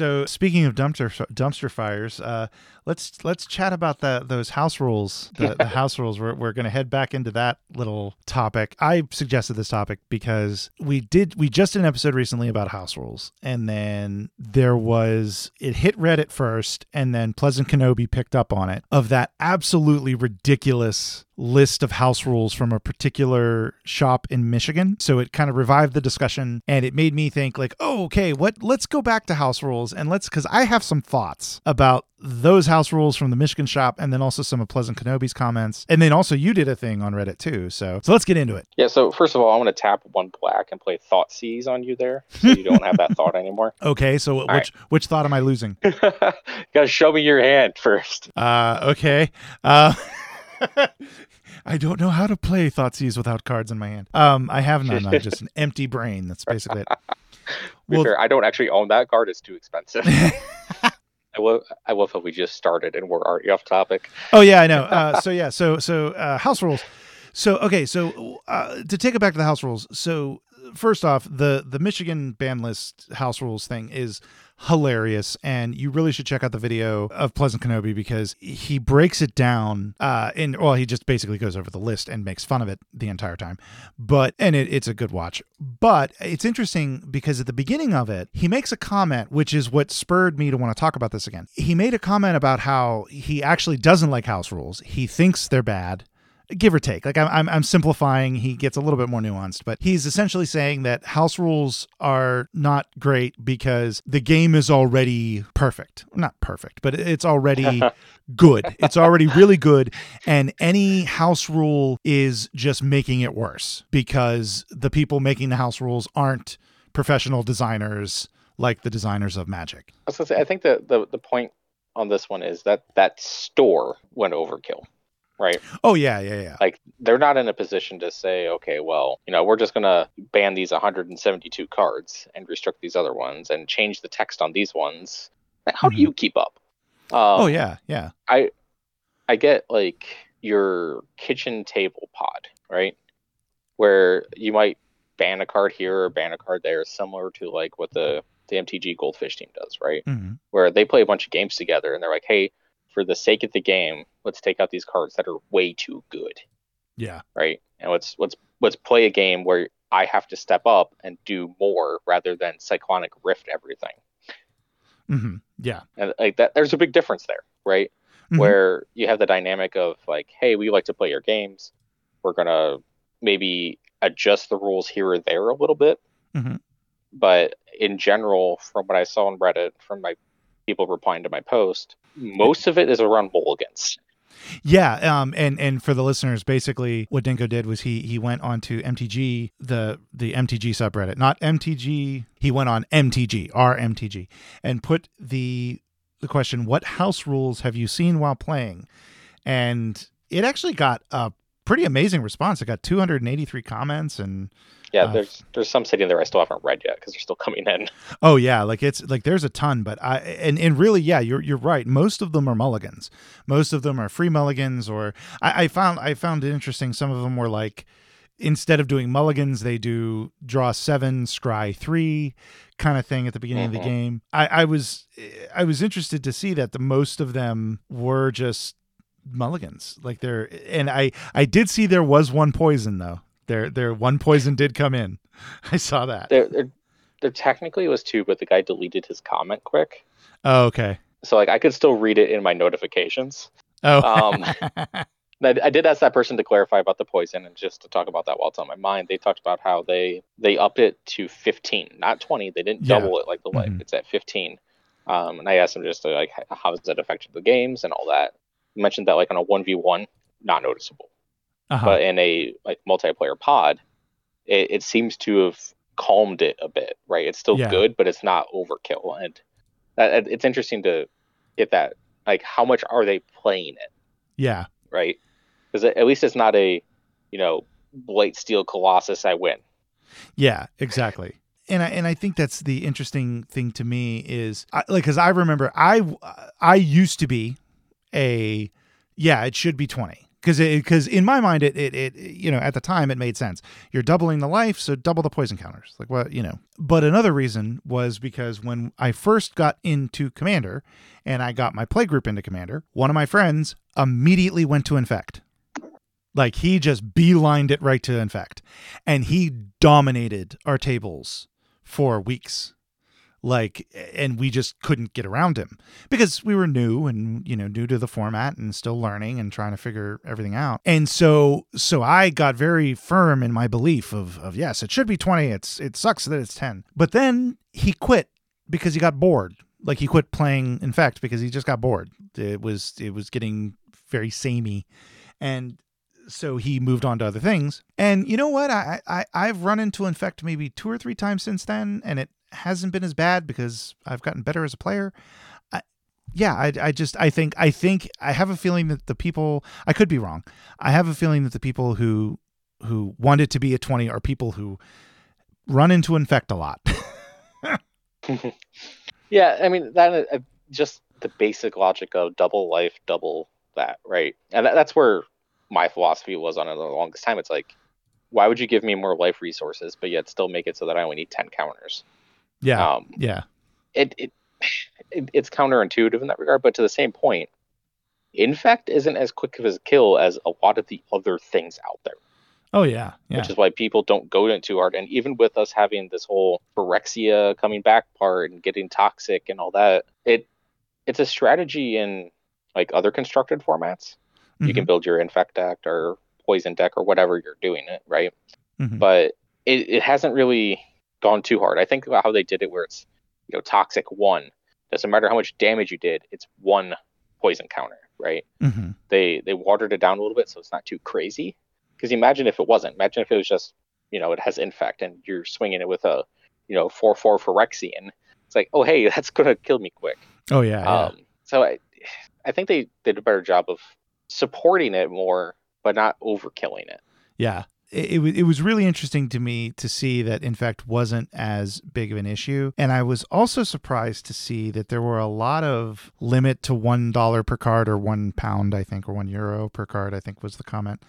So speaking of dumpster dumpster fires, uh, let's let's chat about the those house rules. The, the house rules. We're we're going to head back into that little topic. I suggested this topic because we did we just did an episode recently about house rules, and then there was it hit Reddit first, and then Pleasant Kenobi picked up on it of that absolutely ridiculous list of house rules from a particular shop in Michigan. So it kind of revived the discussion and it made me think like, "Oh, okay, what let's go back to house rules and let's cuz I have some thoughts about those house rules from the Michigan shop and then also some of Pleasant Kenobi's comments. And then also you did a thing on Reddit too. So so let's get into it. Yeah, so first of all, I want to tap one black and play Thoughtseize on you there so you don't have that thought anymore. Okay, so which right. which thought am I losing? Gotta show me your hand first. Uh okay. Uh I don't know how to play Thoughtseize without cards in my hand. Um, I have none. I'm just an empty brain. That's basically it. well, fair, I don't actually own that card. It's too expensive. I love, I love how we just started and we're already off topic. Oh yeah, I know. Uh, so yeah, so so uh, house rules. So okay, so uh, to take it back to the house rules. So first off, the the Michigan ban list house rules thing is hilarious and you really should check out the video of pleasant kenobi because he breaks it down uh and well he just basically goes over the list and makes fun of it the entire time. But and it, it's a good watch. But it's interesting because at the beginning of it he makes a comment which is what spurred me to want to talk about this again. He made a comment about how he actually doesn't like house rules. He thinks they're bad give or take. Like I'm, I'm, I'm simplifying. He gets a little bit more nuanced, but he's essentially saying that house rules are not great because the game is already perfect. Not perfect, but it's already good. It's already really good, and any house rule is just making it worse because the people making the house rules aren't professional designers like the designers of Magic. I was gonna say, I think the, the the point on this one is that that store went overkill right? Oh yeah, yeah, yeah. Like they're not in a position to say, okay, well, you know, we're just gonna ban these 172 cards and restrict these other ones and change the text on these ones. How mm-hmm. do you keep up? Um, oh yeah, yeah. I I get like your kitchen table pod, right? Where you might ban a card here or ban a card there, similar to like what the the MTG Goldfish team does, right? Mm-hmm. Where they play a bunch of games together and they're like, hey, for the sake of the game, let's take out these cards that are way too good. Yeah. Right. And let's let's let's play a game where I have to step up and do more rather than cyclonic rift everything. Mm-hmm. Yeah. And like that, there's a big difference there, right? Mm-hmm. Where you have the dynamic of like, hey, we like to play your games. We're gonna maybe adjust the rules here or there a little bit. Mm-hmm. But in general, from what I saw on Reddit, from my people replying to my post, most of it is around mulligans. Yeah, um, and and for the listeners, basically what Dinko did was he he went on to MTG the the MTG subreddit, not MTG. He went on MTG, our MTG, and put the the question, "What house rules have you seen while playing?" And it actually got a pretty amazing response. It got 283 comments and yeah, uh, there's there's some sitting there I still haven't read yet because they're still coming in. Oh yeah, like it's like there's a ton, but I and and really yeah, you're you're right. Most of them are mulligans. Most of them are free mulligans, or I, I found I found it interesting. Some of them were like instead of doing mulligans, they do draw seven, scry three kind of thing at the beginning mm-hmm. of the mm-hmm. game. I, I was I was interested to see that the most of them were just mulligans like they're and i i did see there was one poison though there, there one poison did come in. I saw that. There, there, there technically was two, but the guy deleted his comment quick. Oh, okay. So like I could still read it in my notifications. Oh. um, I, did ask that person to clarify about the poison, and just to talk about that while it's on my mind, they talked about how they they upped it to 15, not 20. They didn't yeah. double it like the life. Mm-hmm. It's at 15. Um, and I asked them just to, like how has that affected the games and all that. Mentioned that like on a 1v1, not noticeable uh-huh. but in a like multiplayer pod, it, it, seems to have calmed it a bit. Right, it's still yeah. good, but it's not overkill, and that, it's interesting to get that. Like, how much are they playing it? Yeah, right. Because at least it's not a, you know, Blightsteel Colossus. I win. Yeah, exactly and I and I think that's the interesting thing to me is I, like because I remember I I used to be a yeah it should be twenty. Because because in my mind it, it it you know at the time it made sense. You're doubling the life so double the poison counters. Like what you know. But another reason was because when i first got into commander and i got my play group into commander one of my friends immediately went to infect. Like he just beelined it right to infect. And he dominated our tables for weeks like and we just couldn't get around him because we were new and you know new to the format and still learning and trying to figure everything out. And so so i got very firm in my belief of of yes it should be 20 it's it sucks that it's 10 but then he quit because he got bored. Like he quit playing infect because he just got bored. It was it was getting very samey. And so he moved on to other things. And you know what? I, I I've run into infect maybe two or three times since then, and it hasn't been as bad because I've gotten better as a player. Yeah, I, I just I think I think I have a feeling that the people I could be wrong. I have a feeling that the people who who want it to be a twenty are people who run into infect a lot. yeah, I mean that uh, just the basic logic of double life, double that, right? And that, that's where my philosophy was on it the longest time. It's like, why would you give me more life resources, but yet still make it so that I only need ten counters? Yeah. Um, yeah. It, it it it's counterintuitive in that regard, but to the same point, infect isn't as quick of a kill as a lot of the other things out there. Oh yeah, yeah. Which is why people don't go into art. And even with us having this whole Phyrexia coming back part and getting toxic and all that, it it's a strategy in like other constructed formats Mm-hmm. You can mm-hmm. build your infect deck or poison deck or whatever you're doing it, right? Mm-hmm. But it, it hasn't really gone too hard. I think about how they did it where it's you know toxic one. Doesn't matter how much damage you did, it's one poison counter, right? Mm-hmm. They they watered it down a little bit so it's not too crazy. Because imagine if it wasn't. Imagine if it was just you know it has infect and you're swinging it with a you know four four Phyrexian. It's like oh hey that's gonna kill me quick. Oh yeah. Um, yeah. So I I think they did a better job of supporting it more, but not overkilling it. Yeah. It, it, it was really interesting to me to see that infect, wasn't as big of an issue and i was also surprised to see that there were a lot of limit to one dollar per card or one pound i think or one euro per card i think was the comment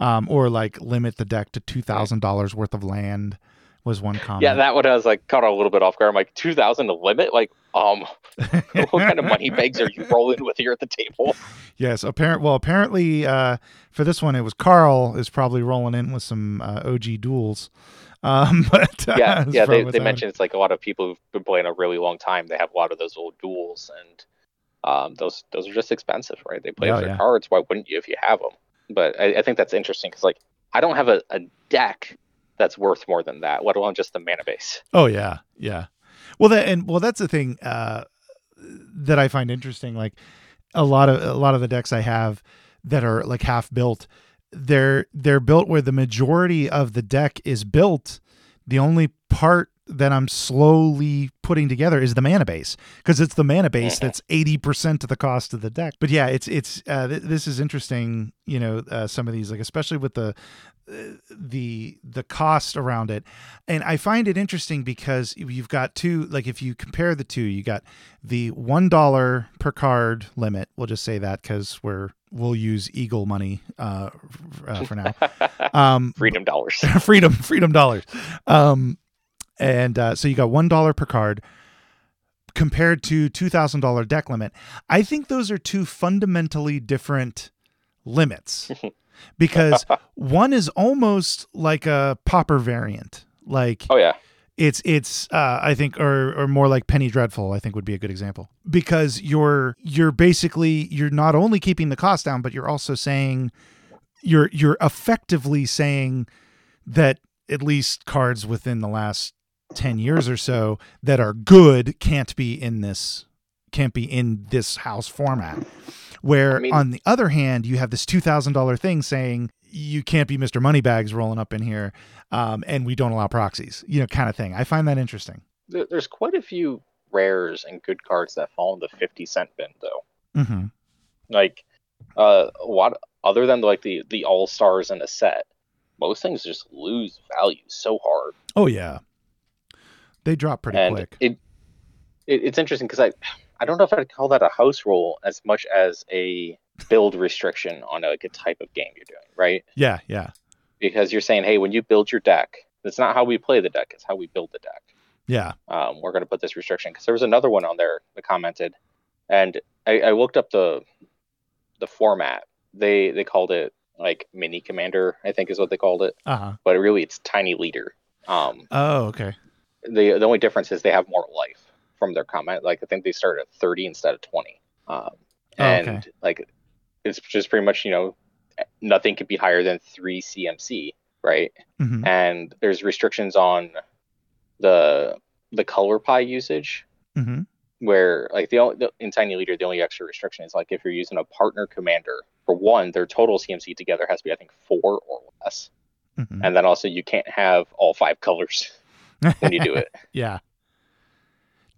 um, or like limit the deck to two thousand dollars worth of land was one comment. Yeah, that one I was like caught a little bit off guard. I'm like, two thousand to limit? Like, um, what kind of money bags are you rolling with here at the table? Yes, apparent. Well, apparently, uh, for this one, it was Carl is probably rolling in with some uh, OG duals. Um, but uh, yeah, yeah, they, they mentioned it's like a lot of people who've been playing a really long time. They have a lot of those old duals, and um, those those are just expensive, right? They play oh, their yeah. cards. Why wouldn't you if you have them? But I, I think that's interesting because like I don't have a, a deck that's worth more than that, let alone just the mana base. Oh yeah, yeah. Well, that and well, that's the thing uh, that I find interesting. Like a lot of a lot of the decks I have that are like half built, they're they're built where the majority of the deck is built. The only part that I'm slowly putting together is the mana base because it's the mana base mm-hmm. that's 80% of the cost of the deck. But yeah, it's it's uh, th- this is interesting, you know, uh, some of these like especially with the the the cost around it and i find it interesting because you've got two like if you compare the two you got the one dollar per card limit we'll just say that because we're we'll use eagle money uh, uh, for now um freedom dollars freedom freedom dollars um and uh, so you got one dollar per card compared to two thousand dollar deck limit. I think those are two fundamentally different limits because one is almost like a Pauper variant. Like oh yeah, it's it's uh, I think or or more like Penny Dreadful I think would be a good example. Because you're you're basically you're not only keeping the cost down but you're also saying you're you're effectively saying that at least cards within the last 10 years or so that are good can't be in this can't be in this house format where I mean, on the other hand, you have this two thousand dollar thing saying you can't be Mr. Moneybags rolling up in here, um, and we don't allow proxies, you know, kind of thing. I find that interesting. There's quite a few rares and good cards that fall in the fifty cent bin, though. Mm-hmm. Like, uh, what other than like the the all stars in a set, most things just lose value so hard. Oh yeah, they drop pretty and quick. It, it it's interesting because I I don't know if I'd call that a house rule as much as a build restriction on like a type of game you're doing, right? Yeah, yeah. Because you're saying, hey, when you build your deck, it's not how we play the deck; it's how we build the deck. Yeah. Um, we're going to put this restriction because there was another one on there that commented, and I, I looked up the the format. They they called it like mini commander, I think is what they called it. Uh-huh. But really, it's tiny leader. Um, oh, okay. The the only difference is they have more life from their comment. Like I think they start at 30 instead of 20. Um, and oh, okay. like it's just pretty much you know nothing could be higher than three CMC, right? Mm-hmm. And there's restrictions on the the color pie usage. Mm-hmm. Where like the, only, the in Tiny Leader, the only extra restriction is like if you're using a partner commander for one, their total CMC together has to be I think four or less, mm-hmm. and then also you can't have all five colors when you do it. yeah.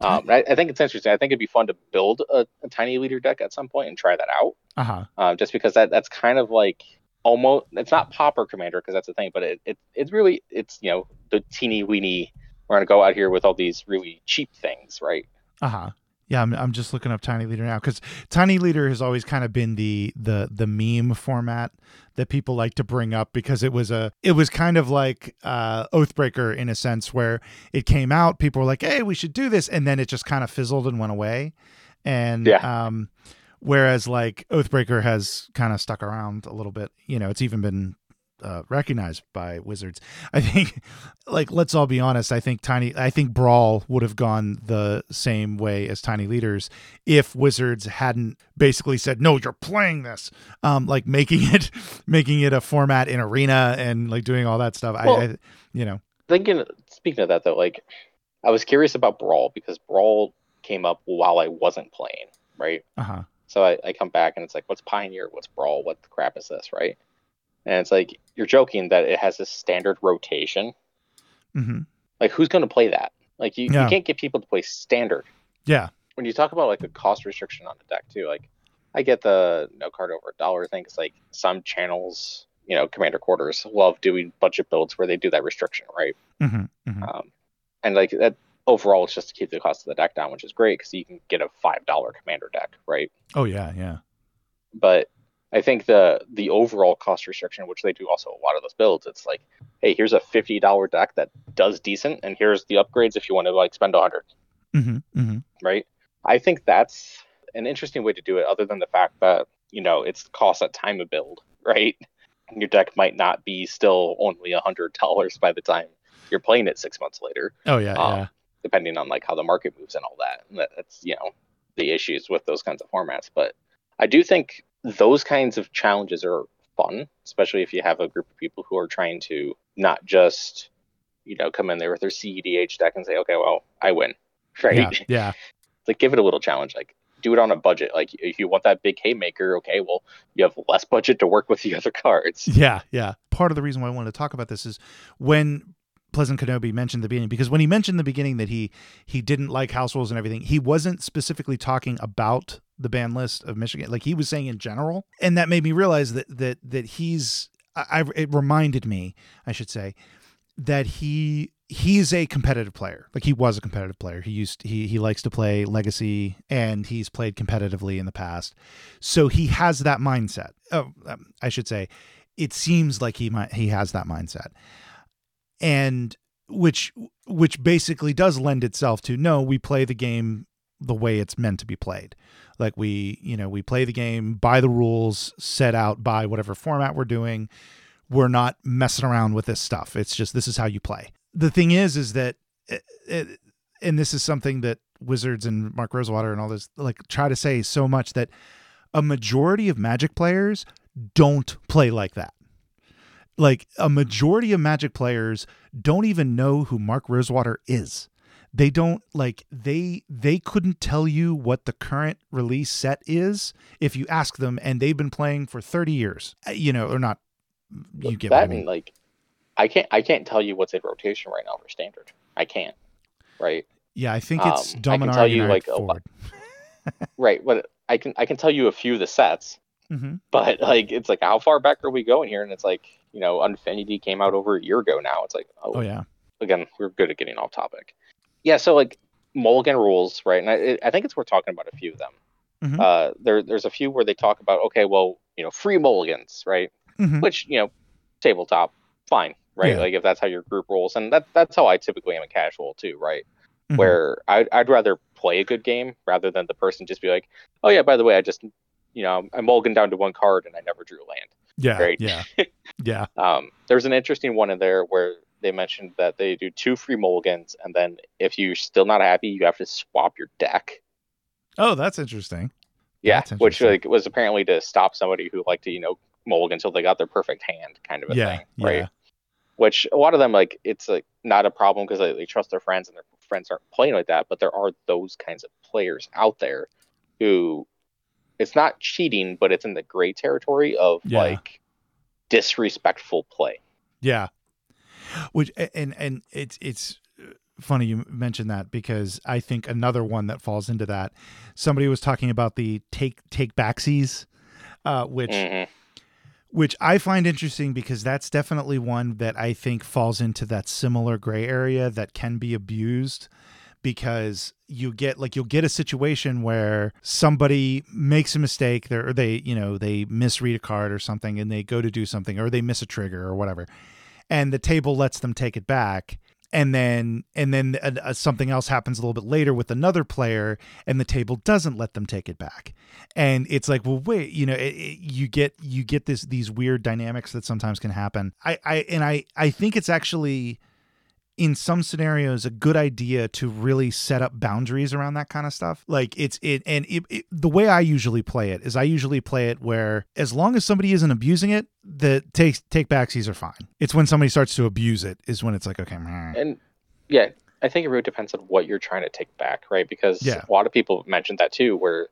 Um, I, I, think it's interesting. I think it'd be fun to build a, a tiny leader deck at some point and try that out. Uh-huh. Um, just because that that's kind of like almost it's not Pauper Commander because that's the thing, but it, it it's really it's you know the teeny weeny. We're gonna go out here with all these really cheap things, right? Uh huh. Yeah, I'm, I'm just looking up Tiny Leader now because Tiny Leader has always kind of been the the the meme format that people like to bring up because it was a it was kind of like uh, Oathbreaker in a sense where it came out, people were like, "Hey, we should do this," and then it just kind of fizzled and went away. And yeah. um, whereas like Oathbreaker has kind of stuck around a little bit, you know, it's even been uh, recognized by Wizards. I think, like, let's all be honest. I think Tiny, I think Brawl would have gone the same way as Tiny Leaders if Wizards hadn't basically said, "No, you're playing this," um, like making it, making it a format in Arena and like doing all that stuff. Well, I, I, you know, thinking. Speaking of that, though, like, I was curious about Brawl because Brawl came up while I wasn't playing, right? Uh huh. So I, I come back and it's like, what's Pioneer? What's Brawl? What the crap is this, right? And it's like you're joking that it has a standard rotation. Mm-hmm. Like, who's going to play that? Like, you, yeah. you can't get people to play standard. Yeah. When you talk about like a cost restriction on the deck too, like I get the no card over a dollar thing. It's like some channels, you know, commander quarters love doing budget builds where they do that restriction, right? Mm-hmm. Mm-hmm. Um, and like that overall, it's just to keep the cost of the deck down, which is great because you can get a five dollar commander deck, right? Oh yeah, yeah. But I think the the overall cost restriction, which they do also a lot of those builds, it's like, hey, here's a fifty dollar deck that does decent, and here's the upgrades if you want to like spend a 100 mm-hmm, mm-hmm. Right. I think that's an interesting way to do it, other than the fact that you know it's cost at time of build, right? Your deck might not be still only a hundred dollars by the time you're playing it six months later. Oh yeah, um, yeah. Depending on like how the market moves and all that. That's you know the issues with those kinds of formats, but I do think those kinds of challenges are fun, especially if you have a group of people who are trying to not just, you know, come in there with their CEDH deck and say, okay, well, I win, right? Yeah. yeah. like give it a little challenge. Like do it on a budget. Like if you want that big haymaker, okay, well, you have less budget to work with the other cards. Yeah, yeah. Part of the reason why I wanted to talk about this is when Pleasant Kenobi mentioned the beginning because when he mentioned the beginning that he he didn't like house rules and everything, he wasn't specifically talking about the ban list of Michigan. Like he was saying in general, and that made me realize that that that he's. I, it reminded me, I should say, that he he's a competitive player. Like he was a competitive player. He used he he likes to play legacy and he's played competitively in the past. So he has that mindset. Oh, um, I should say it seems like he might he has that mindset and which which basically does lend itself to no we play the game the way it's meant to be played. Like we you know we play the game by the rules set out by whatever format we're doing. We're not messing around with this stuff. It's just this is how you play. The thing is is that it, eh, it, eh, and this is something that wizards and mark rosewater and all this like try to say so much that a majority of magic players don't play like that. Like a majority of Magic players don't even know who Mark Rosewater is. They don't like they they couldn't tell you what the current release set is if you ask them, and they've been playing for thirty years. Uh, you know, or not. You get that I mean. like I can't I can't tell you what's in rotation right now for standard. I can't. Right. Yeah, I think it's um, Dominar I can tell you like forward. right. What I can I can tell you a few of the sets, mm-hmm. but like it's like how far back are we going here? And it's like you know, Unfinity came out over a year ago now. It's like, oh, oh yeah. Again, we're good at getting off topic. Yeah, so like Mulligan rules, right? And I, I think it's worth talking about a few of them. mm-hmm. uh, there there's a few where they talk about okay, well, you know, free mulligans, right? Mm-hmm. Which you know, tabletop, fine, right? Yeah. Like if that's how your group rolls, and that that's how I typically am a casual too, right? Mm-hmm. Where I'd I'd rather play a good game rather than the person just be like, oh yeah, by the way, I just you know I'm mulligan down to one card and I never drew land. Yeah, right. Yeah, yeah. um, there's an interesting one in there where they mentioned that they do two free mulligans, and then if you're still not happy, you have to swap your deck. Oh, that's interesting. Yeah, that's interesting. which like was apparently to stop somebody who liked to you know mulligan until they got their perfect hand, kind of a yeah, thing, right? Yeah. Which a lot of them like it's like not a problem because they, they trust their friends and their friends aren't playing like that. But there are those kinds of players out there who it's not cheating, but it's in the gray territory of yeah. like disrespectful play. Yeah. Which and and it's it's funny you mentioned that because I think another one that falls into that. Somebody was talking about the take take backsies, uh, which mm-hmm. which I find interesting because that's definitely one that I think falls into that similar gray area that can be abused because you get like you'll get a situation where somebody makes a mistake there or they you know they misread a card or something and they go to do something or they miss a trigger or whatever and the table lets them take it back. And then and then uh, uh, something else happens a little bit later with another player and the table doesn't let them take it back. And it's like well wait you know it, it, you get you get this these weird dynamics that sometimes can happen. I i and i i think it's actually in some scenarios a good idea to really set up boundaries around that kind of stuff. Like it's it and it, it, the way i usually play it is i usually play it where as long as somebody isn't abusing it the take take backsies are fine. It's when somebody starts to abuse it is when it's like okay and yeah i think it really depends on what you're trying to take back right? Because yeah. a lot of people mentioned that too where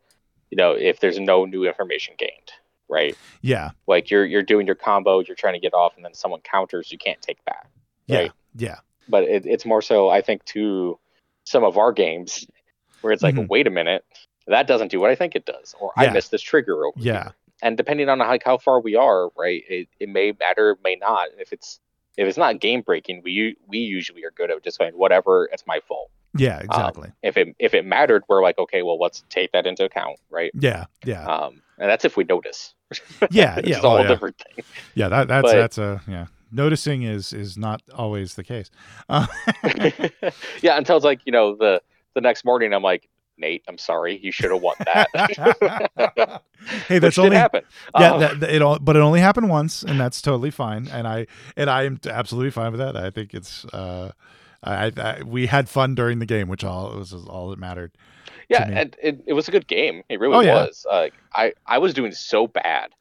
you know if there's no new information gained right? Yeah. Like you're you're doing your combo you're trying to get off and then someone counters you can't take back right? yeah yeah but it, it's more so I think to some of our games where it's like, mm-hmm. wait a minute, that doesn't do what I think it does, or yeah. I missed this trigger over yeah. Here. And depending on how, how far we are, right, it, it may matter, may not. If it's if it's not game breaking, we we usually are good at just saying whatever, it's my fault. Yeah, um, exactly. Um, if it if it mattered, we're like, okay, well, let's take that into account, right? Yeah, yeah. Um, and that's if we notice. Yeah, yeah. it's oh, all yeah. different thing. Yeah, that that's but, that's a yeah noticing is is not always the case. Uh, yeah, until it's like you know the the next morning, I'm like, Nate, I'm sorry, you should have won that. hey, that's only happen. Yeah, um, that, that, it all, but it only happened once, and that's totally fine. And I and I am absolutely fine with that. I think it's uh, I, I we had fun during the game, which all was all that mattered. Yeah, and it, it was a good game. It really oh, yeah. was. Uh, I I was doing so bad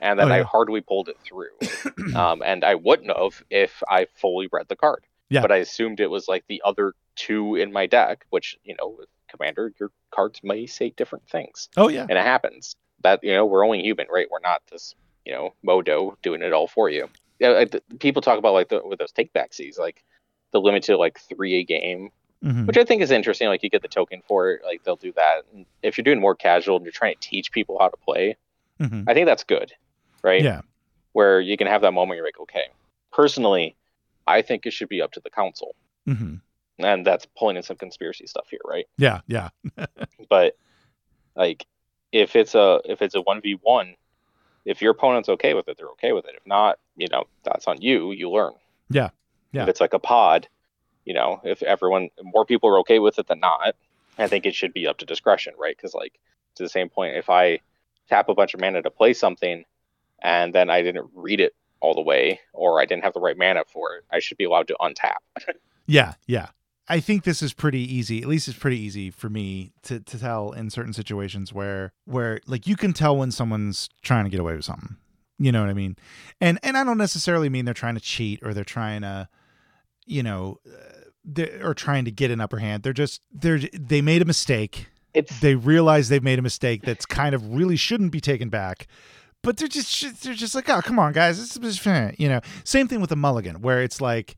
and then oh, yeah. I hardly pulled it through. um, and I wouldn't have if I fully read the card. Yeah. But I assumed it was like the other two in my deck, which you know, Commander, your cards may say different things. Oh yeah. And it happens. That you know, we're only human, right? We're not this you know modo doing it all for you. Yeah, people talk about like the, with those take backsies, like the limited like three a game, mm-hmm. which I think is interesting. Like you get the token for it, like they'll do that. And if you're doing more casual and you're trying to teach people how to play, mm-hmm. I think that's good right? Yeah. Where you can have that moment you're like, okay, personally, I think it should be up to the council. Mm-hmm. And that's pulling in some conspiracy stuff here, right? Yeah, yeah. but like, if it's a if it's a one v one, if your opponent's okay with it, they're okay with it. If not, you know, that's on you. You learn. Yeah, yeah. If it's like a pod, you know, if everyone more people are okay with it than not, I think it should be up to discretion, right? Because like to the same point, if I tap a bunch of mana to play something and then I didn't read it all the way or I didn't have the right mana for it, I should be allowed to untap. yeah, yeah. I think this is pretty easy. At least it's pretty easy for me to, to tell in certain situations where where like you can tell when someone's trying to get away with something. You know what I mean? And and I don't necessarily mean they're trying to cheat or they're trying to, you know, uh, they or trying to get an upper hand. They're just they're they made a mistake. It's they realize they've made a mistake that's kind of really shouldn't be taken back but they're just they're just like, oh, come on, guys, this is you know. Same thing with the mulligan, where it's like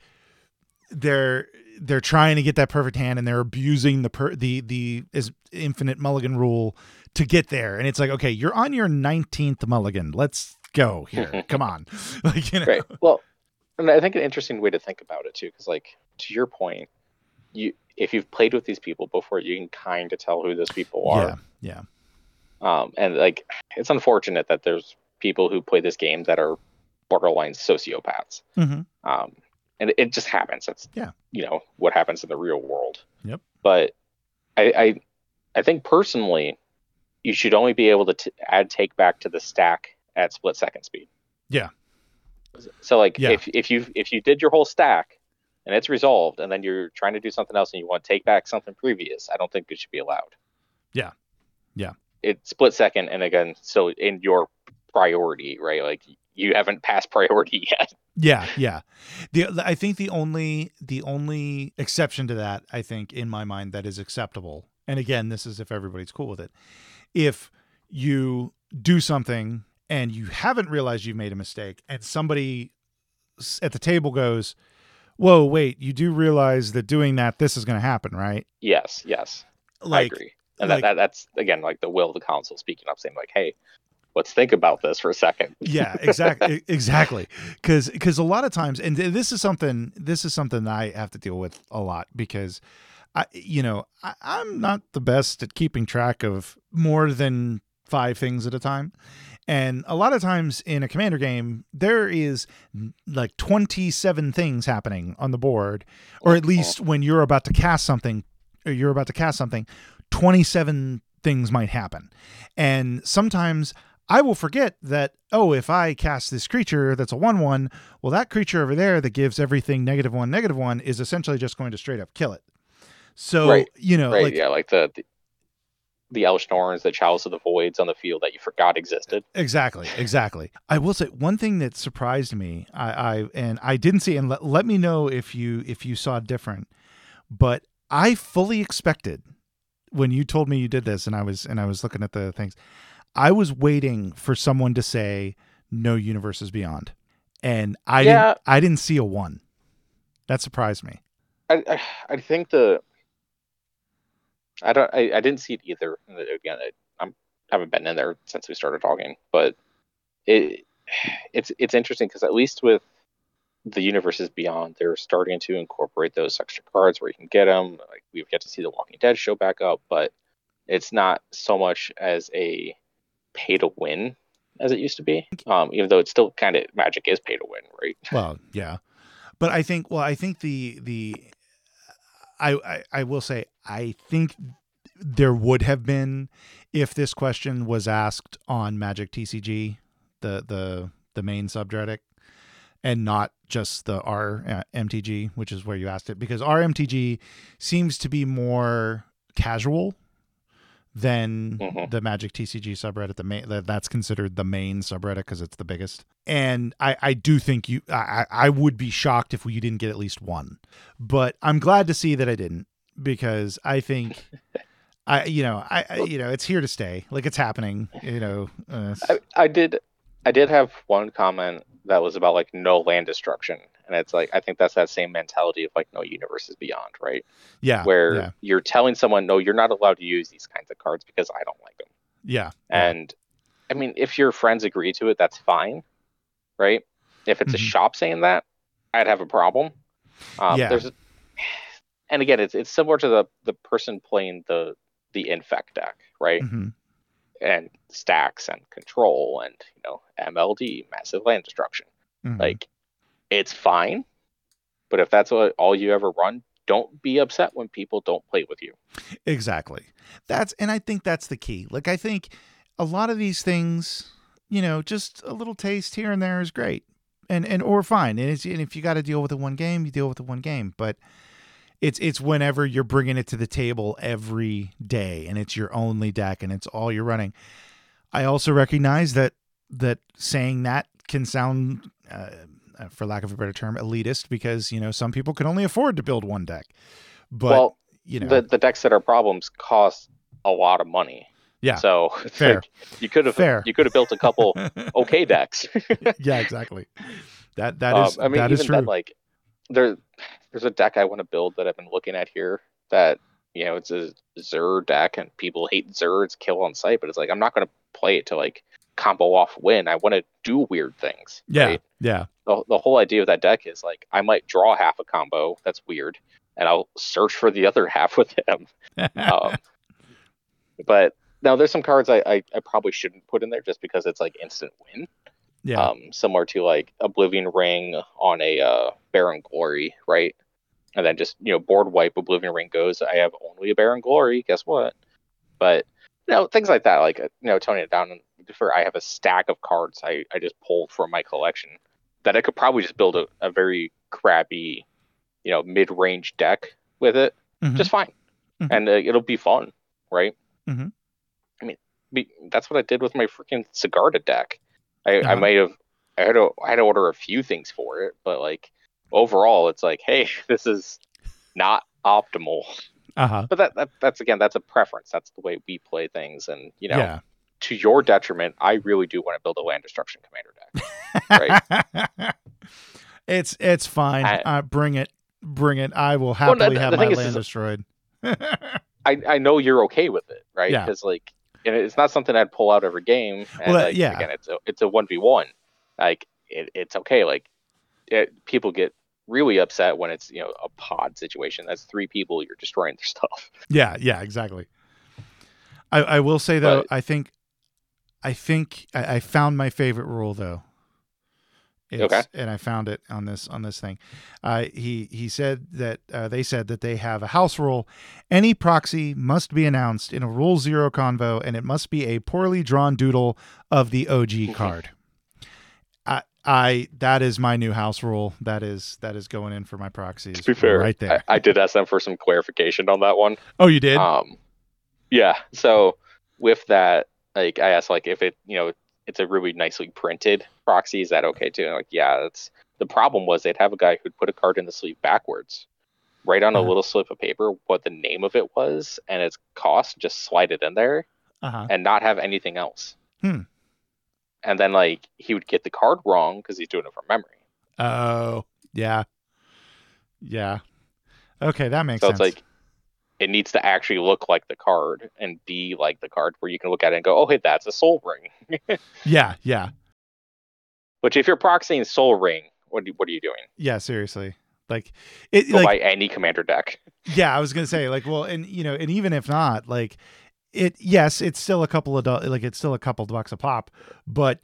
they're they're trying to get that perfect hand and they're abusing the per, the the is infinite mulligan rule to get there, and it's like, okay, you're on your nineteenth mulligan, let's go here, come on, like you know. Right. Well, and I think an interesting way to think about it too, because like to your point, you if you've played with these people before, you can kind of tell who those people are. Yeah. Yeah Um, and like it's unfortunate that there's people who play this game that are borderline sociopaths. Mm-hmm. Um, and it just happens. It's yeah, you know what happens in the real world. Yep. But I I, I think personally, you should only be able to t- add take back to the stack at split second speed. Yeah. So like Yeah. if if you if you did your whole stack and it's resolved and then you're trying to do something else and you want to take back something previous, I don't think it should be allowed. Yeah. Yeah. It's split second and again, so in your priority, right? Like you haven't passed priority yet. Yeah, yeah. The I think the only the only exception to that, I think, in my mind, that is acceptable. And again, this is if everybody's cool with it. If you do something and you haven't realized you've made a mistake, and somebody at the table goes, "Whoa, wait! You do realize that doing that, this is going to happen, right?" Yes, yes. I Like, agree. And like- that, that that's again like the will of the council speaking up, saying like, "Hey, let's think about this for a second. yeah exactly exactly. Because because a lot of times and this is something this is something that i have to deal with a lot because i you know I, i'm not the best at keeping track of more than five things at a time. And a lot of times in a commander game there is like 27 things happening on the board or at least when you're about to cast something or you're about to cast something 27 things might happen and sometimes I will forget that, oh, if I cast this creature that's a 1 1, well, that creature over there that gives everything negative 1, negative 1 is essentially just going to straight up kill it. So, Right, you know, right? like, yeah, like the the, the Elesh Norns, the Chalice of the Voids on the field that you forgot existed. exactly, exactly. I will say one thing that surprised me, I, I and I didn't see, and let, let me know if you if you saw different, but I fully expected when you told me you did this, and I was and I was looking at the things, I was waiting for someone to say no universes beyond, and I Yeah. didn't I didn't see a one. That surprised me. I I, I think the I don't I, I didn't see it either. Again, I, I'm haven't been in there since we started talking, but it it's it's interesting because at least with the universes beyond, they're starting to incorporate those extra cards where you can get them. Like we've yet to see the Walking Dead show back up, but it's not so much as a pay to win as it used to be. Um, even though it's still kind of Magic is pay to win, right? Well, yeah, but I think well, I think the the I, I I will say I think there would have been if this question was asked on Magic TCG, the the the main subreddit, and not just the R uh, which is where you asked it, because RMTG seems to be more casual than Mhm. the Magic TCG subreddit. The main that's considered the main subreddit because it's the biggest. And I I do think you I I I would be shocked if you didn't get at least one, but I'm glad to see that I didn't because I think. I you know I, I you know it's here to stay like it's happening you know uh, I, I did I did have one comment that was about like no land destruction. And it's like I think that's that same mentality of like no universes beyond, right? yeah Where yeah you're telling someone, no, you're not allowed to use these kinds of cards because I don't like them. yeah yeah. And I mean, if your friends agree to it, that's fine, right? If it's a Mhm. shop saying that, I'd have a problem. Um, Yeah. There's, and again, it's it's similar to the the person playing the the infect deck, right? Mhm. And stacks and control and you know MLD, massive land destruction. Mhm. Like, it's fine, but if that's what, all you ever run, don't be upset when people don't play with you. Exactly. That's and I think that's the key. Like I think a lot of these things, you know, just a little taste here and there is great. And and or fine. And it's and if you got to deal with the one game, you deal with the one game, but it's it's whenever you're bringing it to the table every day and it's your only deck and it's all you're running. I also recognize that that saying that can sound uh, for lack of a better term elitist because, you know, some people can only afford to build one deck. But, well, you know, the the decks that are problems cost a lot of money. Yeah. So Fair. like, you could have Fair. you could have built a couple okay decks. yeah, exactly. That that Um, I mean, that is even true. then, like there, there's a deck I want to build that I've been looking at here. That you know, it's a Zur deck, and people hate Zur. It's kill on sight, but it's like I'm not going to play it to like combo off win. I want to do weird things. yeah, right? yeah, The, the whole idea of that deck is like I might draw half a combo. That's weird, and I'll search for the other half with him. Um, but now there's some cards I, I, I probably shouldn't put in there just because it's like instant win. Yeah. Um, similar to like Oblivion Ring on a uh, Barren Glory, right? And then just you know board wipe Oblivion Ring goes. I have only a Barren Glory. Guess what? But you know things like that, like uh, you know toning it down. For I have a stack of cards I I just pulled from my collection that I could probably just build a, a very crappy, you know, mid range deck with it, Mhm. just fine, Mhm. and uh, it'll be fun, right? Mm-hmm. I mean, be, that's what I did with my freaking Sigarda deck. I, I Uh-huh. might have I had to I had to order a few things for it, but like overall, it's like, hey, this is not optimal. Uh-huh. But that, that that's again, that's a preference. That's the way we play things, and you know, Yeah. to your detriment, I really do want to build a land destruction commander deck. it's it's fine. I- uh, bring it. Bring it. I will Well, happily the- have the my land is- destroyed. I I know you're okay with it, right? Yeah. Because like, and it's not something I'd pull out every game. And Well, like, yeah. Again, it's a it's a one v one. Like it, it's okay. Like it, people get really upset when it's you know a pod situation. That's three people you're destroying their stuff. Yeah, yeah, exactly. I, I will say though, But- I think, I think I, I found my favorite rule though. It's, Okay. And I found it on this on this thing. Uh, he he said that uh, they said that they have a house rule. Any proxy must be announced in a rule zero convo, and it must be a poorly drawn doodle of the OG card. I that is my new house rule. That is that is going in for my proxies. To be fair, right there. I, I did ask them for some clarification on that one. oh, you did? Um, yeah. So with that, like I asked, like if it, you know, it's a really nicely printed proxy, is that okay too? And like, yeah, that's the problem was they'd have a guy who'd put a card in the sleeve backwards, write on a Uh-huh. little slip of paper what the name of it was and its cost, just slide it in there uh huh. and not have anything else. Hmm. And then like he would get the card wrong because he's doing it from memory. Oh, yeah. Yeah. Okay, that makes so sense. it's like it needs to actually look like the card and be like the card where you can look at it and go, oh, hey, that's a Sol Ring. yeah, yeah. Which if you're proxying Sol Ring, what do, what are you doing? Yeah, seriously. Like it Go like any commander deck. yeah, I was going to say like well and you know, and even if not, like it yes, it's still a couple of do- like it's still a couple bucks a pop, but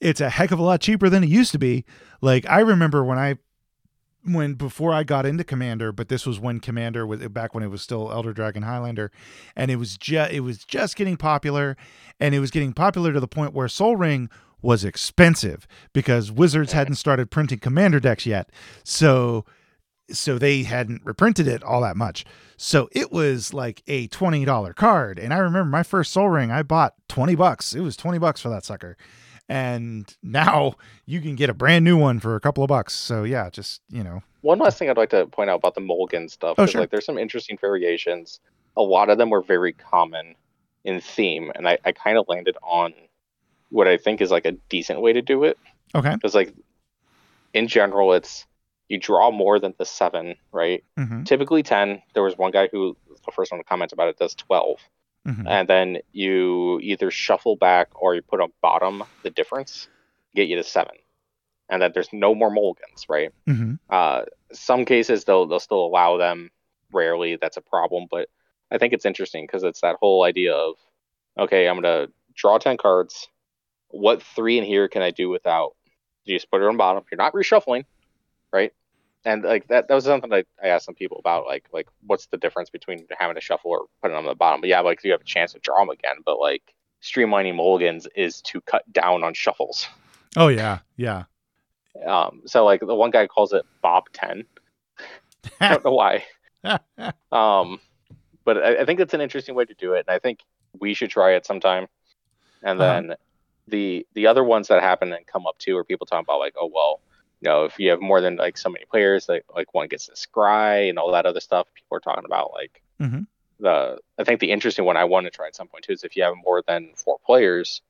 it's a heck of a lot cheaper than it used to be. Like I remember when I when before I got into Commander, but this was when Commander was back when it was still Elder Dragon Highlander, and it was just it was just getting popular, and it was getting popular to the point where Sol Ring was expensive because Wizards hadn't started printing Commander decks yet, so so they hadn't reprinted it all that much. So it was like a twenty dollar card, and I remember my first Sol Ring I bought twenty bucks. It was twenty bucks for that sucker and now you can get a brand new one for a couple of bucks. So yeah, just you know, One last thing I'd like to point out about the Mulligan stuff Oh, is sure. like there's some interesting variations. A lot of them were very common in theme, and I, I kind of landed on what I think is like a decent way to do it. okay, Because like in general, it's you draw more than the seven, right? hmm Typically ten. There was one guy who the first one to comment about it does twelve. hmm and then you either shuffle back or you put on bottom the difference, get you to seven, and then there's no more mulligans, right? hmm Uh, some cases they'll they'll still allow them. Rarely that's a problem, but I think it's interesting because it's that whole idea of okay, I'm gonna draw ten cards. What three in here can I do without? You just put it on bottom. You're not reshuffling, right? And like that, that was something I, I asked some people about, like like what's the difference between having to shuffle or putting them on the bottom? But yeah, like you have a chance to draw them again, but like streamlining mulligans is to cut down on shuffles. Oh yeah, yeah. Um, so like the one guy calls it Bob Ten. I don't know why. Um, but I, I think it's an interesting way to do it, and I think we should try it sometime. And Uh-huh. then the the other ones that happen and come up too are people talking about like, oh well, you know, if you have more than like so many players, like like one gets to scry and all that other stuff. People are talking about like Mhm. the. I think the interesting one I want to try at some point too is if you have more than four players,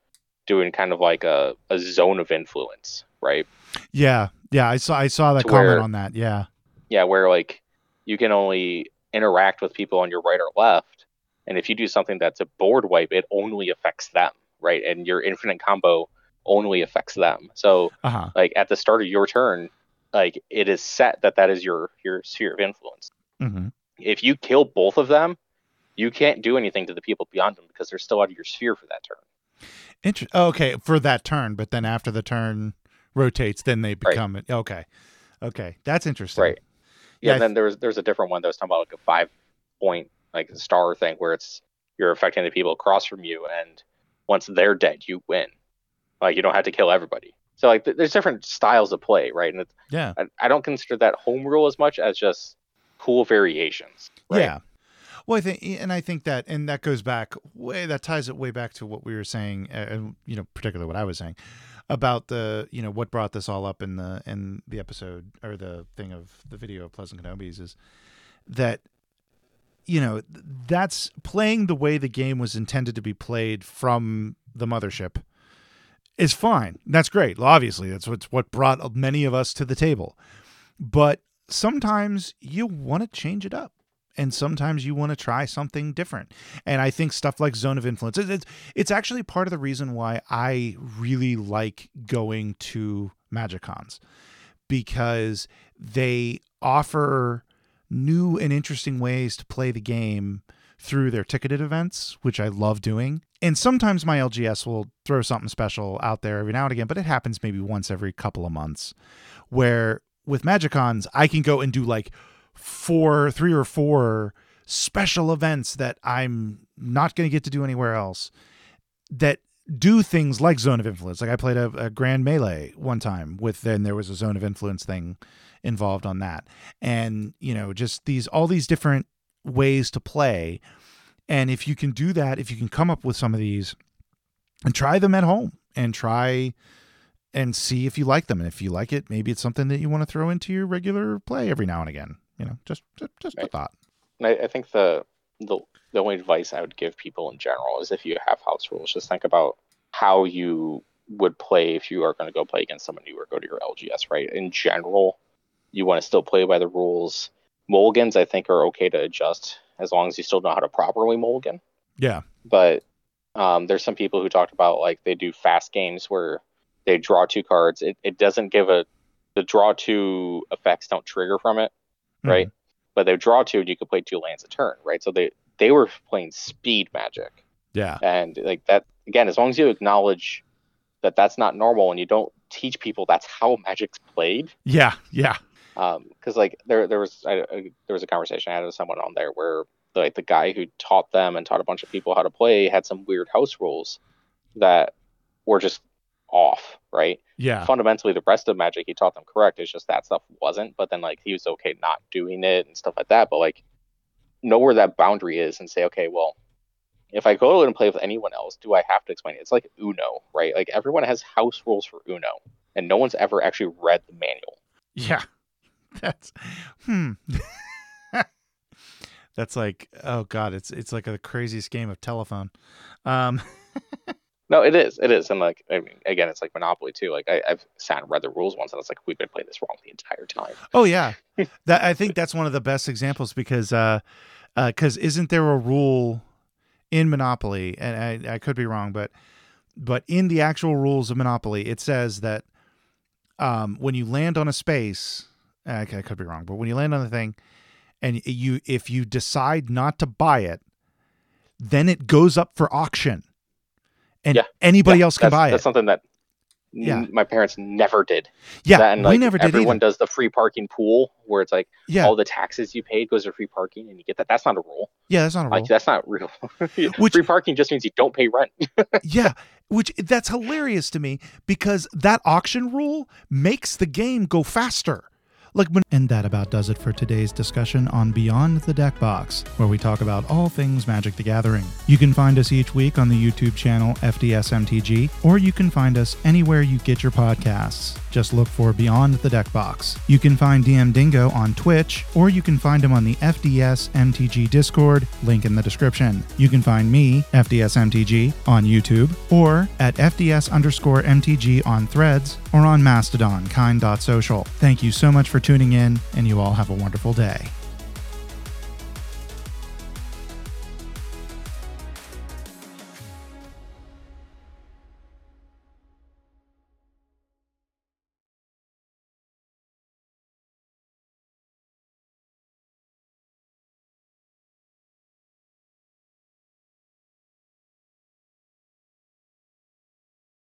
doing kind of like a, a zone of influence, right? yeah, yeah. I saw I saw that To comment where- on that. Yeah, Yeah, where like you can only interact with people on your right or left, and if you do something that's a board wipe, it only affects them, right? And your infinite combo only affects them. So uh huh. like at the start of your turn, like it is set that that is your your sphere of influence. hmm If you kill both of them, you can't do anything to the people beyond them because they're still out of your sphere for that turn. Inter- oh, okay, for that turn, but then after the turn rotates, then they become right. it. Okay, okay, that's interesting. Right. Yeah. yeah and then there's there's a different one that was talking about like a five point like a star thing where it's you're affecting the people across from you, and once they're dead, you win. Like you don't have to kill everybody. So like th- there's different styles of play, right? And yeah, I, I, don't consider that home rule as much as just cool variations. Right? Yeah. Well, I think, and I think that, and that goes back way, that ties it way back to what we were saying, uh, and you know, particularly what I was saying about the, you know, what brought this all up in the in the episode or the thing of the video of Pleasant Kenobis is that, you know, that's playing the way the game was intended to be played from the mothership is fine. That's great. Obviously, that's what's what brought many of us to the table. But sometimes you want to change it up and sometimes you want to try something different. And I think stuff like Zone of Influence, it's, it's actually part of the reason why I really like going to MagicCons because they offer new and interesting ways to play the game through their ticketed events, which I love doing. And sometimes my LGS will throw something special out there every now and again, but it happens maybe once every couple of months where with MagicCons, I can go and do like four, three or four special events that I'm not going to get to do anywhere else that do things like zone of influence. Like I played a, a, grand melee one time with, then there was a zone of influence thing involved on that. And, you know, just these, all these different ways to play. And if you can do that, if you can come up with some of these and try them at home and try and see if you like them. And if you like it, maybe it's something that you want to throw into your regular play every now and again. You know, just just, just right. a thought. I, I think the the the only advice I would give people in general is if you have house rules, just think about how you would play if you are going to go play against someone new or go to your LGS. Right? In general, you want to still play by the rules. Mulligans, I think, are okay to adjust as long as you still know how to properly mulligan. Yeah. But um, there's some people who talked about like they do fast games where they draw two cards. It, it doesn't give a the draw two effects don't trigger from it, mm-hmm. right? But they draw two and you could play two lands a turn, right? So they they were playing speed magic. Yeah. And like that again, as long as you acknowledge that that's not normal and you don't teach people that's how magic's played. Yeah, yeah. Um, because like there there was I, I, there was a conversation I had with someone on there where like the guy who taught them and taught a bunch of people how to play had some weird house rules that were just off, right? Yeah. Fundamentally, the rest of Magic he taught them correct. It's just that stuff wasn't. But then like he was okay not doing it and stuff like that. But like know where that boundary is and say, okay, well, if I go and play with anyone else, do I have to explain it? It's like Uno, right? Like everyone has house rules for Uno, and no one's ever actually read the manual. Yeah. That's hmm. That's like oh god, it's it's like the craziest game of telephone. Um No, it is. It is. And like, I mean, again, it's like Monopoly too. Like, I, have sat and read the rules once, and it's like we've been playing this wrong the entire time. Oh yeah, that I think that's one of the best examples because, uh, because uh, isn't there a rule in Monopoly? And I, I could be wrong, but but in the actual rules of Monopoly, it says that um, when you land on a space, Eh, I could be wrong, but when you land on the thing, and you if you decide not to buy it, then it goes up for auction and yeah. anybody yeah, else can buy it. That's something that yeah. my parents never did. Yeah, that, and, like, we never did. Everyone either. does the free parking pool where it's like yeah. all the taxes you paid goes to free parking, and you get that. That's not a rule. Yeah, that's not a rule. Like that's not real. which, free parking just means you don't pay rent. yeah, which that's hilarious to me because that auction rule makes the game go faster. And that about does it for today's discussion on Beyond the Deck Box, where we talk about all things Magic the Gathering. You can find us each week on the YouTube channel FDSMTG, or you can find us anywhere you get your podcasts. Just look for Beyond the Deck Box. You can find DM Dingo on Twitch, or you can find him on the FDS MTG Discord, link in the description. You can find me, FDS MTG, on YouTube, or at FDS underscore MTG on Threads, or on Mastodon, kind.social. Thank you so much for tuning in, and you all have a wonderful day.